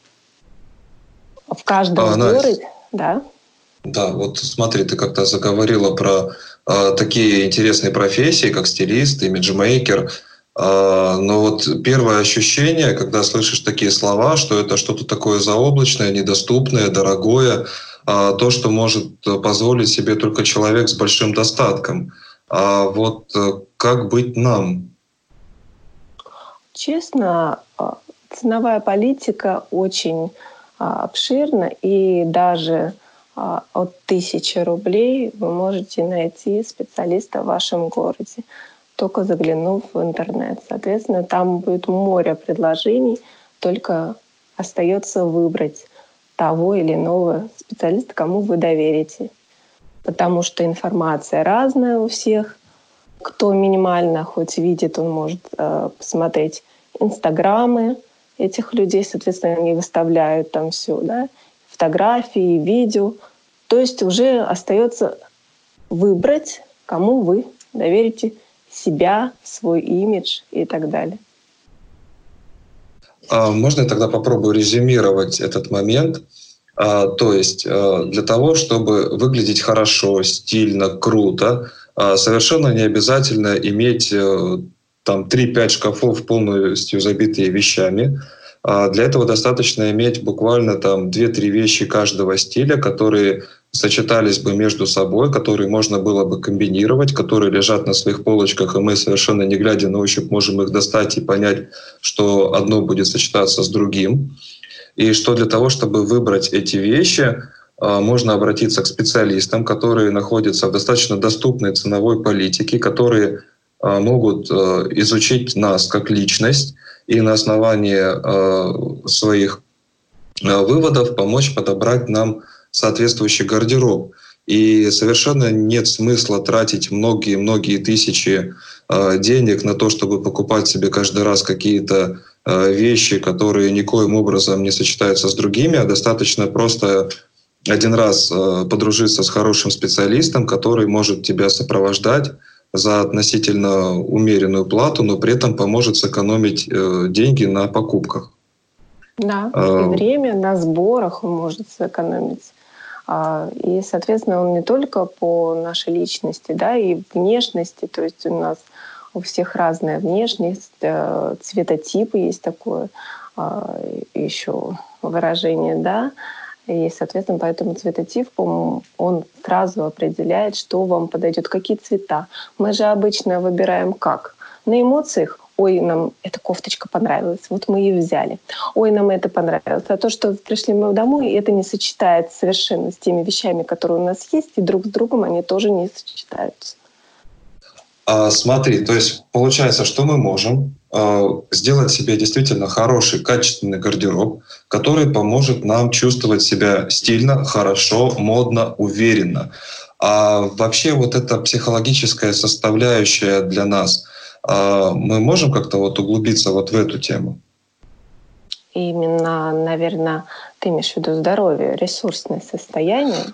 [SPEAKER 7] В каждом а, городе, да.
[SPEAKER 2] Да, вот смотри, ты как-то заговорила про э, такие интересные профессии, как стилист, имиджмейкер. Э, но вот первое ощущение, когда слышишь такие слова, что это что-то такое заоблачное, недоступное, дорогое, э, то, что может позволить себе только человек с большим достатком. А вот э, как быть нам?
[SPEAKER 7] Честно, ценовая политика очень обширна, и даже а, от тысячи рублей вы можете найти специалиста в вашем городе, только заглянув в интернет. Соответственно, там будет море предложений, только остается выбрать того или иного специалиста, кому вы доверите. Потому что информация разная у всех. Кто минимально хоть видит, он может э, посмотреть инстаграмы этих людей, соответственно, они выставляют там все, да, фотографии, видео. То есть уже остается выбрать, кому вы доверите себя, свой имидж и так далее.
[SPEAKER 2] А можно я тогда попробую резюмировать этот момент? А, то есть а, для того, чтобы выглядеть хорошо, стильно, круто, совершенно не обязательно иметь э, там 3-5 шкафов полностью забитые вещами. Для этого достаточно иметь буквально там 2-3 вещи каждого стиля, которые сочетались бы между собой, которые можно было бы комбинировать, которые лежат на своих полочках, и мы совершенно не глядя на ощупь можем их достать и понять, что одно будет сочетаться с другим. И что для того, чтобы выбрать эти вещи, а, можно обратиться к специалистам, которые находятся в достаточно доступной ценовой политике, которые а, могут а, изучить нас как личность и на основании своих выводов помочь подобрать нам соответствующий гардероб. И совершенно нет смысла тратить многие-многие тысячи денег на то, чтобы покупать себе каждый раз какие-то вещи, которые никоим образом не сочетаются с другими, а достаточно просто один раз подружиться с хорошим специалистом, который может тебя сопровождать за относительно умеренную плату, но при этом поможет сэкономить э, деньги на покупках.
[SPEAKER 7] Да, а, и время на сборах он может сэкономить. А, и, соответственно, он не только по нашей личности, да, и внешности, то есть у нас у всех разная внешность, э, цветотипы есть такое а, еще выражение, да, и, соответственно, поэтому цветотип, он сразу определяет, что вам подойдет, какие цвета. Мы же обычно выбираем как? На эмоциях ой, нам эта кофточка понравилась, вот мы ее взяли. Ой, нам это понравилось. А то, что пришли мы домой, это не сочетается совершенно с теми вещами, которые у нас есть, и друг с другом они тоже не сочетаются.
[SPEAKER 2] А, смотри, то есть получается, что мы можем а, сделать себе действительно хороший, качественный гардероб, который поможет нам чувствовать себя стильно, хорошо, модно, уверенно. А вообще вот эта психологическая составляющая для нас, мы можем как-то вот углубиться вот в эту тему?
[SPEAKER 7] Именно, наверное, ты имеешь в виду здоровье, ресурсное состояние.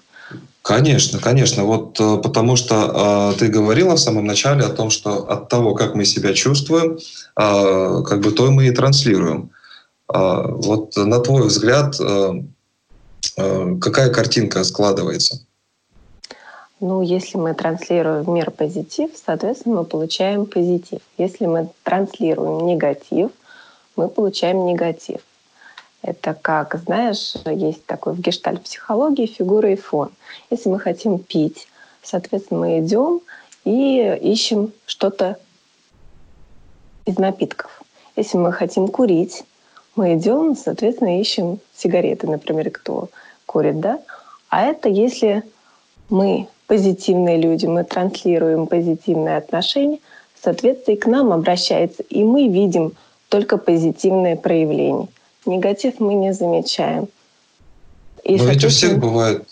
[SPEAKER 2] Конечно, конечно. Вот э, потому что э, ты говорила в самом начале о том, что от того, как мы себя чувствуем, э, как бы то мы и транслируем. Э, вот на твой взгляд, э, э, какая картинка складывается?
[SPEAKER 7] Ну, если мы транслируем мир позитив, соответственно, мы получаем позитив. Если мы транслируем негатив, мы получаем негатив. Это как, знаешь, есть такой в гештальт-психологии фигура и фон. Если мы хотим пить, соответственно, мы идем и ищем что-то из напитков. Если мы хотим курить, мы идем, соответственно, ищем сигареты, например, кто курит, да? А это если мы позитивные люди, мы транслируем позитивные отношения, соответственно, и к нам обращается, и мы видим только позитивные проявления. Негатив мы не замечаем.
[SPEAKER 2] И, Но ведь у всех бывает,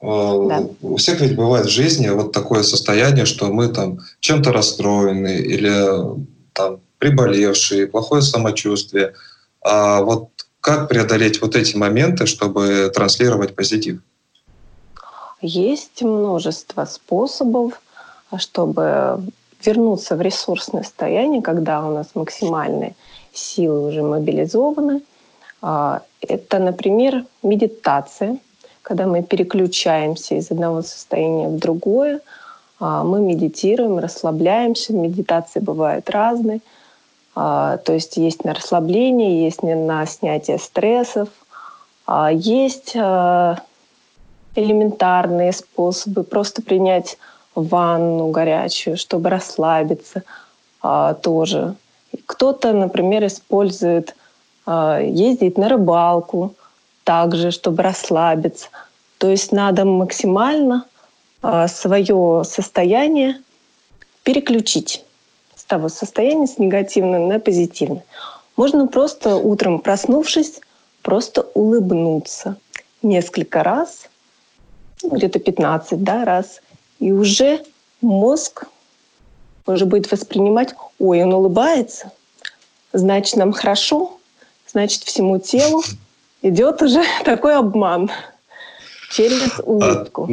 [SPEAKER 2] э, да. у всех ведь бывает в жизни вот такое состояние, что мы там чем-то расстроены или там приболевшие, плохое самочувствие. А вот как преодолеть вот эти моменты, чтобы транслировать позитив?
[SPEAKER 7] Есть множество способов, чтобы вернуться в ресурсное состояние, когда у нас максимальные силы уже мобилизованы. А, это, например, медитация, когда мы переключаемся из одного состояния в другое. А, мы медитируем, расслабляемся. Медитации бывают разные. А, то есть есть на расслабление, есть на снятие стрессов, есть элементарные способы, просто принять ванну горячую, чтобы расслабиться а, тоже. Кто-то, например, использует, а, ездит на рыбалку также, чтобы расслабиться. То есть надо максимально а, свое состояние переключить с того состояния с негативного на позитивное. Можно просто утром проснувшись, просто улыбнуться несколько раз – где-то 15 да, раз, и уже мозг уже будет воспринимать, ой, он улыбается, значит, нам хорошо, значит, всему телу идет уже такой обман через улыбку.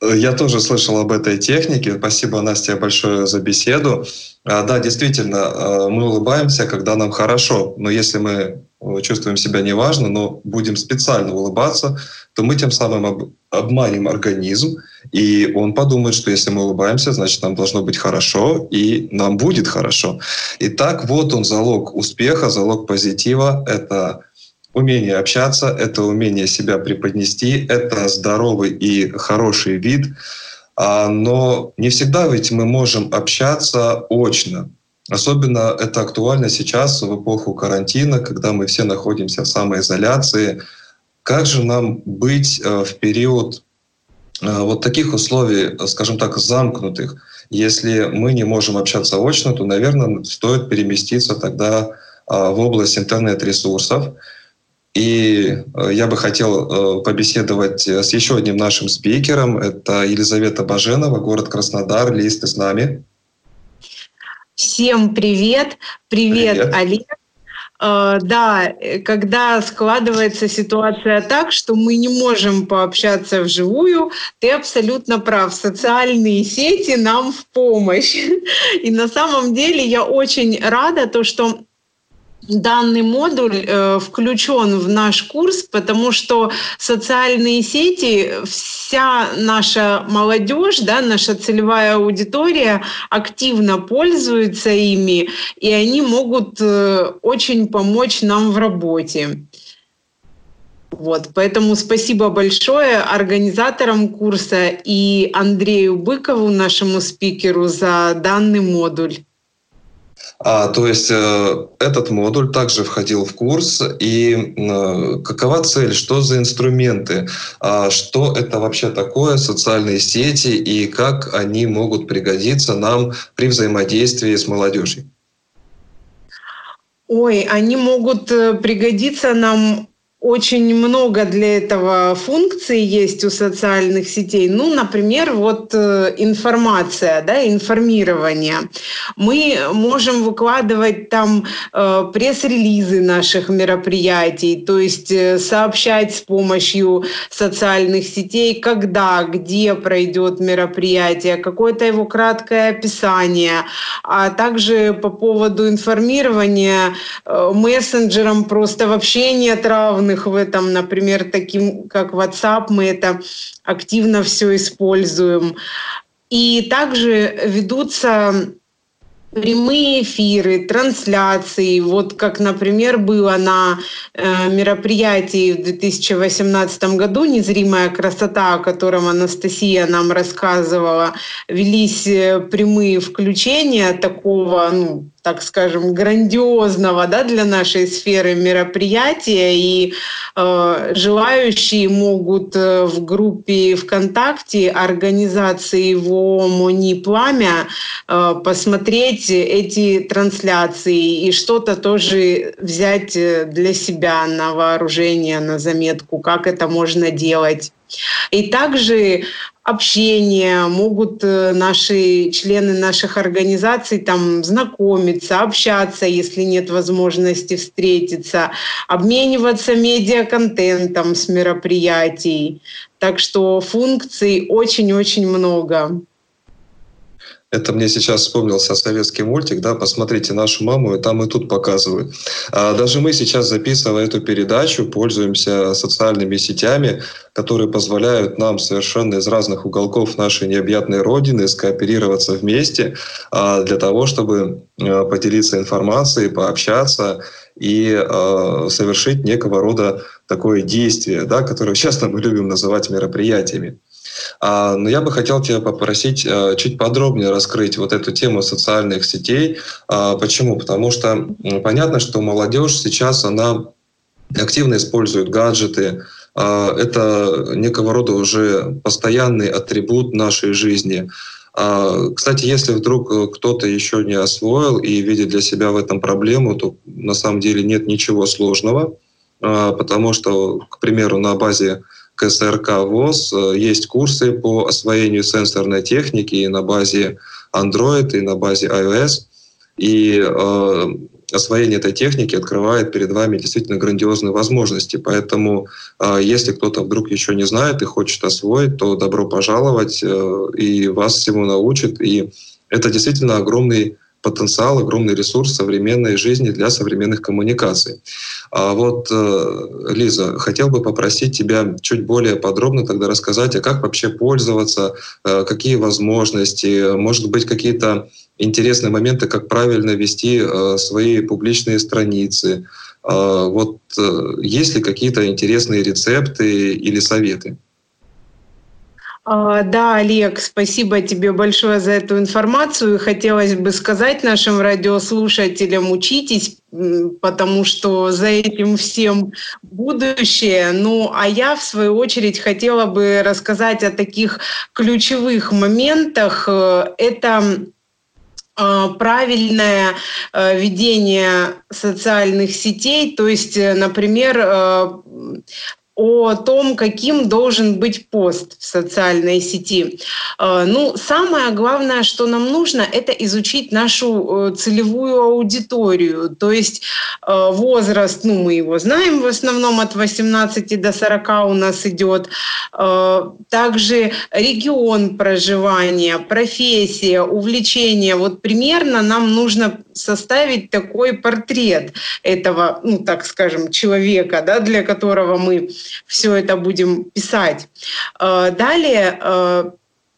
[SPEAKER 2] А, я тоже слышал об этой технике. Спасибо, Настя, большое за беседу. А, да, действительно, а, мы улыбаемся, когда нам хорошо. Но если мы чувствуем себя неважно, но будем специально улыбаться, то мы тем самым об, обманем организм, и он подумает, что если мы улыбаемся, значит, нам должно быть хорошо, и нам будет хорошо. Итак, вот он залог успеха, залог позитива — это умение общаться, это умение себя преподнести, это здоровый и хороший вид. А, но не всегда ведь мы можем общаться очно. Особенно это актуально сейчас, в эпоху карантина, когда мы все находимся в самоизоляции. Как же нам быть э, в период э, вот таких условий, скажем так, замкнутых? Если мы не можем общаться очно, то, наверное, стоит переместиться тогда э, в область интернет-ресурсов. И я бы хотел побеседовать с еще одним нашим спикером. Это Елизавета Баженова, город Краснодар. Лиз, ты с нами?
[SPEAKER 8] Всем привет. Привет, привет. Олег. Uh, да, когда складывается ситуация так, что мы не можем пообщаться вживую, ты абсолютно прав. Социальные сети нам в помощь. И на самом деле я очень рада, то, что данный модуль э, включен в наш курс, потому что социальные сети, вся наша молодежь, да, наша целевая аудитория активно пользуется ими, и они могут э, очень помочь нам в работе. Вот, поэтому спасибо большое организаторам курса и Андрею Быкову, нашему спикеру, за данный модуль.
[SPEAKER 2] А, то есть э, этот модуль также входил в курс. И э, какова цель, что за инструменты, а, что это вообще такое, социальные сети и как они могут пригодиться нам при взаимодействии с молодежью?
[SPEAKER 8] Ой, они могут э, пригодиться нам очень много для этого функций есть у социальных сетей. Ну, например, вот э, информация, да, информирование. Мы можем выкладывать там э, пресс-релизы наших мероприятий, то есть э, сообщать с помощью социальных сетей, когда, где пройдет мероприятие, какое-то его краткое описание, а также по поводу информирования э, мессенджерам просто вообще нет равных удобных в этом, например, таким как WhatsApp, мы это активно все используем. И также ведутся прямые эфиры, трансляции, вот как, например, было на э, мероприятии в 2018 году «Незримая красота», о котором Анастасия нам рассказывала, велись э, прямые включения такого, ну, так скажем, грандиозного да, для нашей сферы мероприятия, и э, желающие могут э, в группе ВКонтакте организации его «Мони Пламя» э, посмотреть эти трансляции и что-то тоже взять э, для себя на вооружение, на заметку, как это можно делать. И также общение, могут э, наши члены наших организаций там знакомиться, общаться, если нет возможности встретиться, обмениваться медиаконтентом с мероприятий. Так что функций очень-очень много.
[SPEAKER 2] Это мне сейчас вспомнился советский мультик, да, посмотрите нашу маму, и там и тут показывают. А даже мы сейчас, записывая эту передачу, пользуемся социальными сетями, которые позволяют нам совершенно из разных уголков нашей необъятной родины скооперироваться вместе а, для того, чтобы а, поделиться информацией, пообщаться и а, совершить некого рода такое действие, да, которое часто мы любим называть мероприятиями. А, но я бы хотел тебя попросить а, чуть подробнее раскрыть вот эту тему социальных сетей. А, почему? Потому что понятно, что молодежь сейчас, она активно использует гаджеты, это некого рода уже постоянный атрибут нашей жизни. Кстати, если вдруг кто-то еще не освоил и видит для себя в этом проблему, то на самом деле нет ничего сложного, потому что, к примеру, на базе КСРК ВОЗ э, есть курсы по освоению сенсорной техники и на базе Android, и на базе iOS. И э, освоение этой техники открывает перед вами действительно грандиозные возможности. Поэтому, э, если кто-то вдруг еще не знает и хочет освоить, то добро пожаловать, э, и вас всему научат. И это действительно огромный потенциал, огромный ресурс современной жизни для современных коммуникаций. А вот, э, Лиза, хотел бы попросить тебя чуть более подробно тогда рассказать, а как вообще пользоваться, э, какие возможности, может быть, какие-то интересные моменты, как правильно вести э, свои публичные страницы. А вот есть ли какие-то интересные рецепты или советы?
[SPEAKER 8] А, да, Олег, спасибо тебе большое за эту информацию. Хотелось бы сказать нашим радиослушателям, учитесь, потому что за этим всем будущее. Ну, а я, в свою очередь, хотела бы рассказать о таких ключевых моментах. Это а, правильное э, ведение социальных сетей, то есть, э, например, э, о том, каким должен быть пост в социальной сети. Э, ну, самое главное, что нам нужно, это изучить нашу э, целевую аудиторию. То есть э, возраст, ну, мы его знаем в основном от 18 до 40 у нас идет. Также регион проживания, профессия, увлечение. Вот примерно нам нужно составить такой портрет этого, ну, так скажем, человека, да, для которого мы все это будем писать. Э, далее э,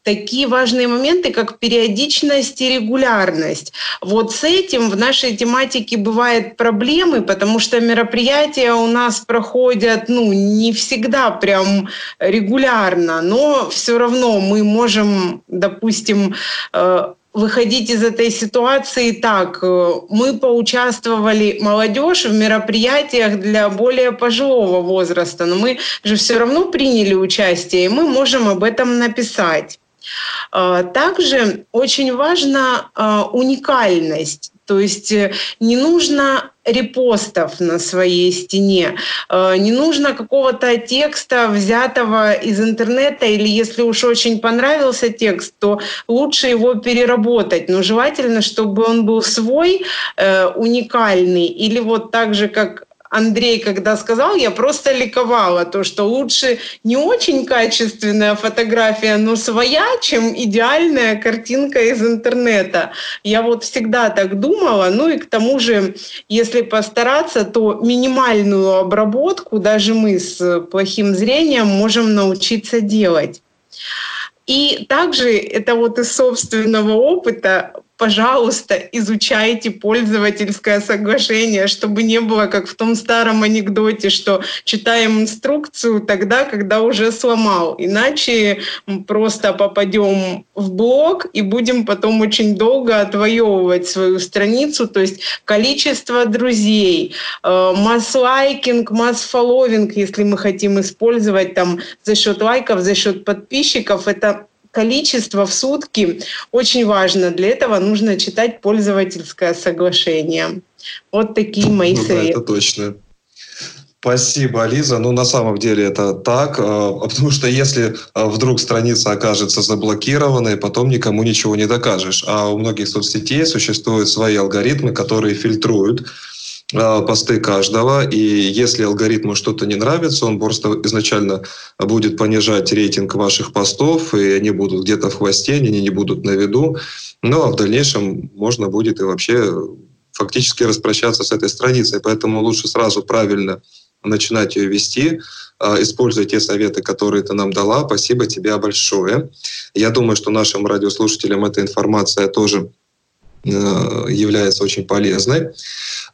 [SPEAKER 8] такие важные моменты, как периодичность и регулярность. Вот с этим в нашей тематике бывают проблемы, потому что мероприятия у нас проходят ну, не всегда прям регулярно, но все равно мы можем, допустим, э, выходить из этой ситуации так. Э, мы поучаствовали, молодежь, в мероприятиях для более пожилого возраста, но мы же все равно приняли участие, и мы можем об этом написать. Э, также очень важна э, уникальность. То есть э, не нужно репостов на своей стене, э, не нужно какого-то текста, взятого из интернета, или если уж очень понравился текст, то лучше его переработать. Но желательно, чтобы он был свой, э, уникальный, или вот так же, как Андрей, когда сказал, я просто ликовала, то, что лучше не очень качественная фотография, но своя, чем идеальная картинка из интернета. Я вот всегда так думала, ну и к тому же, если постараться, то минимальную обработку даже мы с плохим зрением можем научиться делать. И также это вот из собственного опыта пожалуйста, изучайте пользовательское соглашение, чтобы не было, как в том старом анекдоте, что читаем инструкцию тогда, когда уже сломал. Иначе просто попадем в блог и будем потом очень долго отвоевывать свою страницу, то есть количество друзей, э, масс-лайкинг, масс-фолловинг, если мы хотим использовать там за счет лайков, за счет подписчиков, это количество в сутки очень важно. Для этого нужно читать пользовательское соглашение. Вот такие мои
[SPEAKER 2] ну,
[SPEAKER 8] советы.
[SPEAKER 2] Да, это точно. Спасибо, Лиза. Ну, на самом деле это так, а, потому что если а, вдруг страница окажется заблокированной, потом никому ничего не докажешь. А у многих соцсетей существуют свои алгоритмы, которые фильтруют а, посты каждого, и если алгоритму что-то не нравится, он просто изначально будет понижать рейтинг ваших постов, и они будут где-то в хвосте, они не будут на виду. Ну а в дальнейшем можно будет и вообще фактически распрощаться с этой страницей. Поэтому лучше сразу правильно начинать ее вести, а, используя те советы, которые ты нам дала. Спасибо тебе большое. Я думаю, что нашим радиослушателям эта информация тоже э, является очень полезной.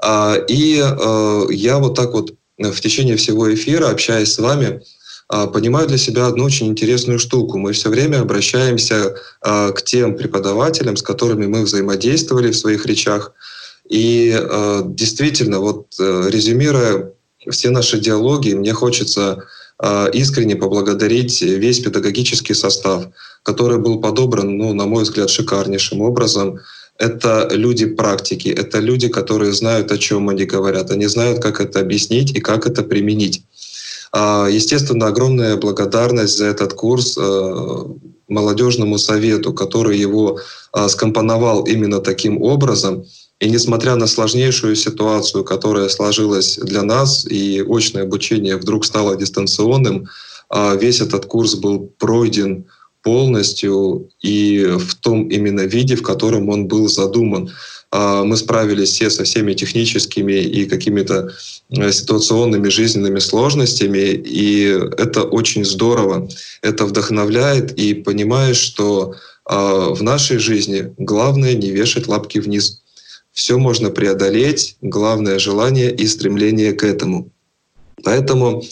[SPEAKER 2] А, и э, я вот так вот в течение всего эфира, общаясь с вами, а, понимаю для себя одну очень интересную штуку. Мы все время обращаемся а, к тем преподавателям, с которыми мы взаимодействовали в своих речах. И э, действительно, вот э, резюмируя все наши диалоги, мне хочется искренне поблагодарить весь педагогический состав, который был подобран, ну, на мой взгляд, шикарнейшим образом это люди практики, это люди, которые знают, о чем они говорят, они знают, как это объяснить и как это применить. А, естественно, огромная благодарность за этот курс э, молодежному совету, который его а, скомпоновал именно таким образом. И несмотря на сложнейшую ситуацию, которая сложилась для нас, и очное обучение вдруг стало дистанционным, а, весь этот курс был пройден полностью и в том именно виде, в котором он был задуман. А, мы справились все со всеми техническими и какими-то э, ситуационными жизненными сложностями, и это очень здорово. Это вдохновляет, и понимаешь, что а, в нашей жизни главное не вешать лапки вниз. Все можно преодолеть, главное желание и стремление к этому. Поэтому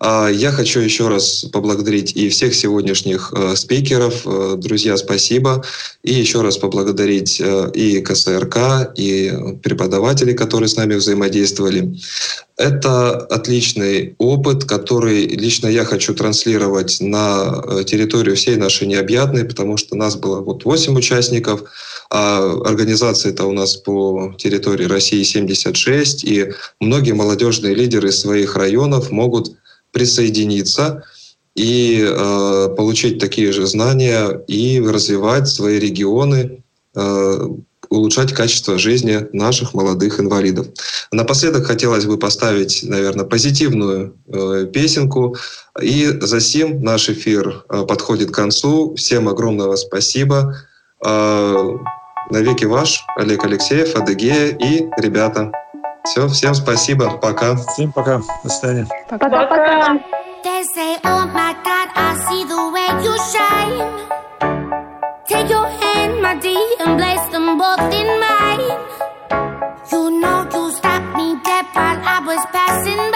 [SPEAKER 2] э, я хочу еще раз поблагодарить и всех сегодняшних э, спикеров. Э, друзья, спасибо. И еще раз поблагодарить э, и КСРК, и преподавателей, которые с нами взаимодействовали. Это отличный опыт, который лично я хочу транслировать на э, территорию всей нашей необъятной, потому что нас было вот 8 участников, а организации-то у нас по территории России 76, и многие молодежные лидеры своих районов могут присоединиться и э, получить такие же знания и развивать свои регионы, э, улучшать качество жизни наших молодых инвалидов. Напоследок хотелось бы поставить, наверное, позитивную э, песенку. И за сим наш эфир э, подходит к концу. Всем огромного спасибо. Э, навеки ваш Олег Алексеев, Адыгея и ребята. Все, всем спасибо, пока.
[SPEAKER 4] Всем пока, до свидания.
[SPEAKER 8] Пока-пока.
[SPEAKER 5] They say, oh my God, I see the way you shine. Take your hand, my dear, and place them both in mine. You know you stopped me dead while I was passing by.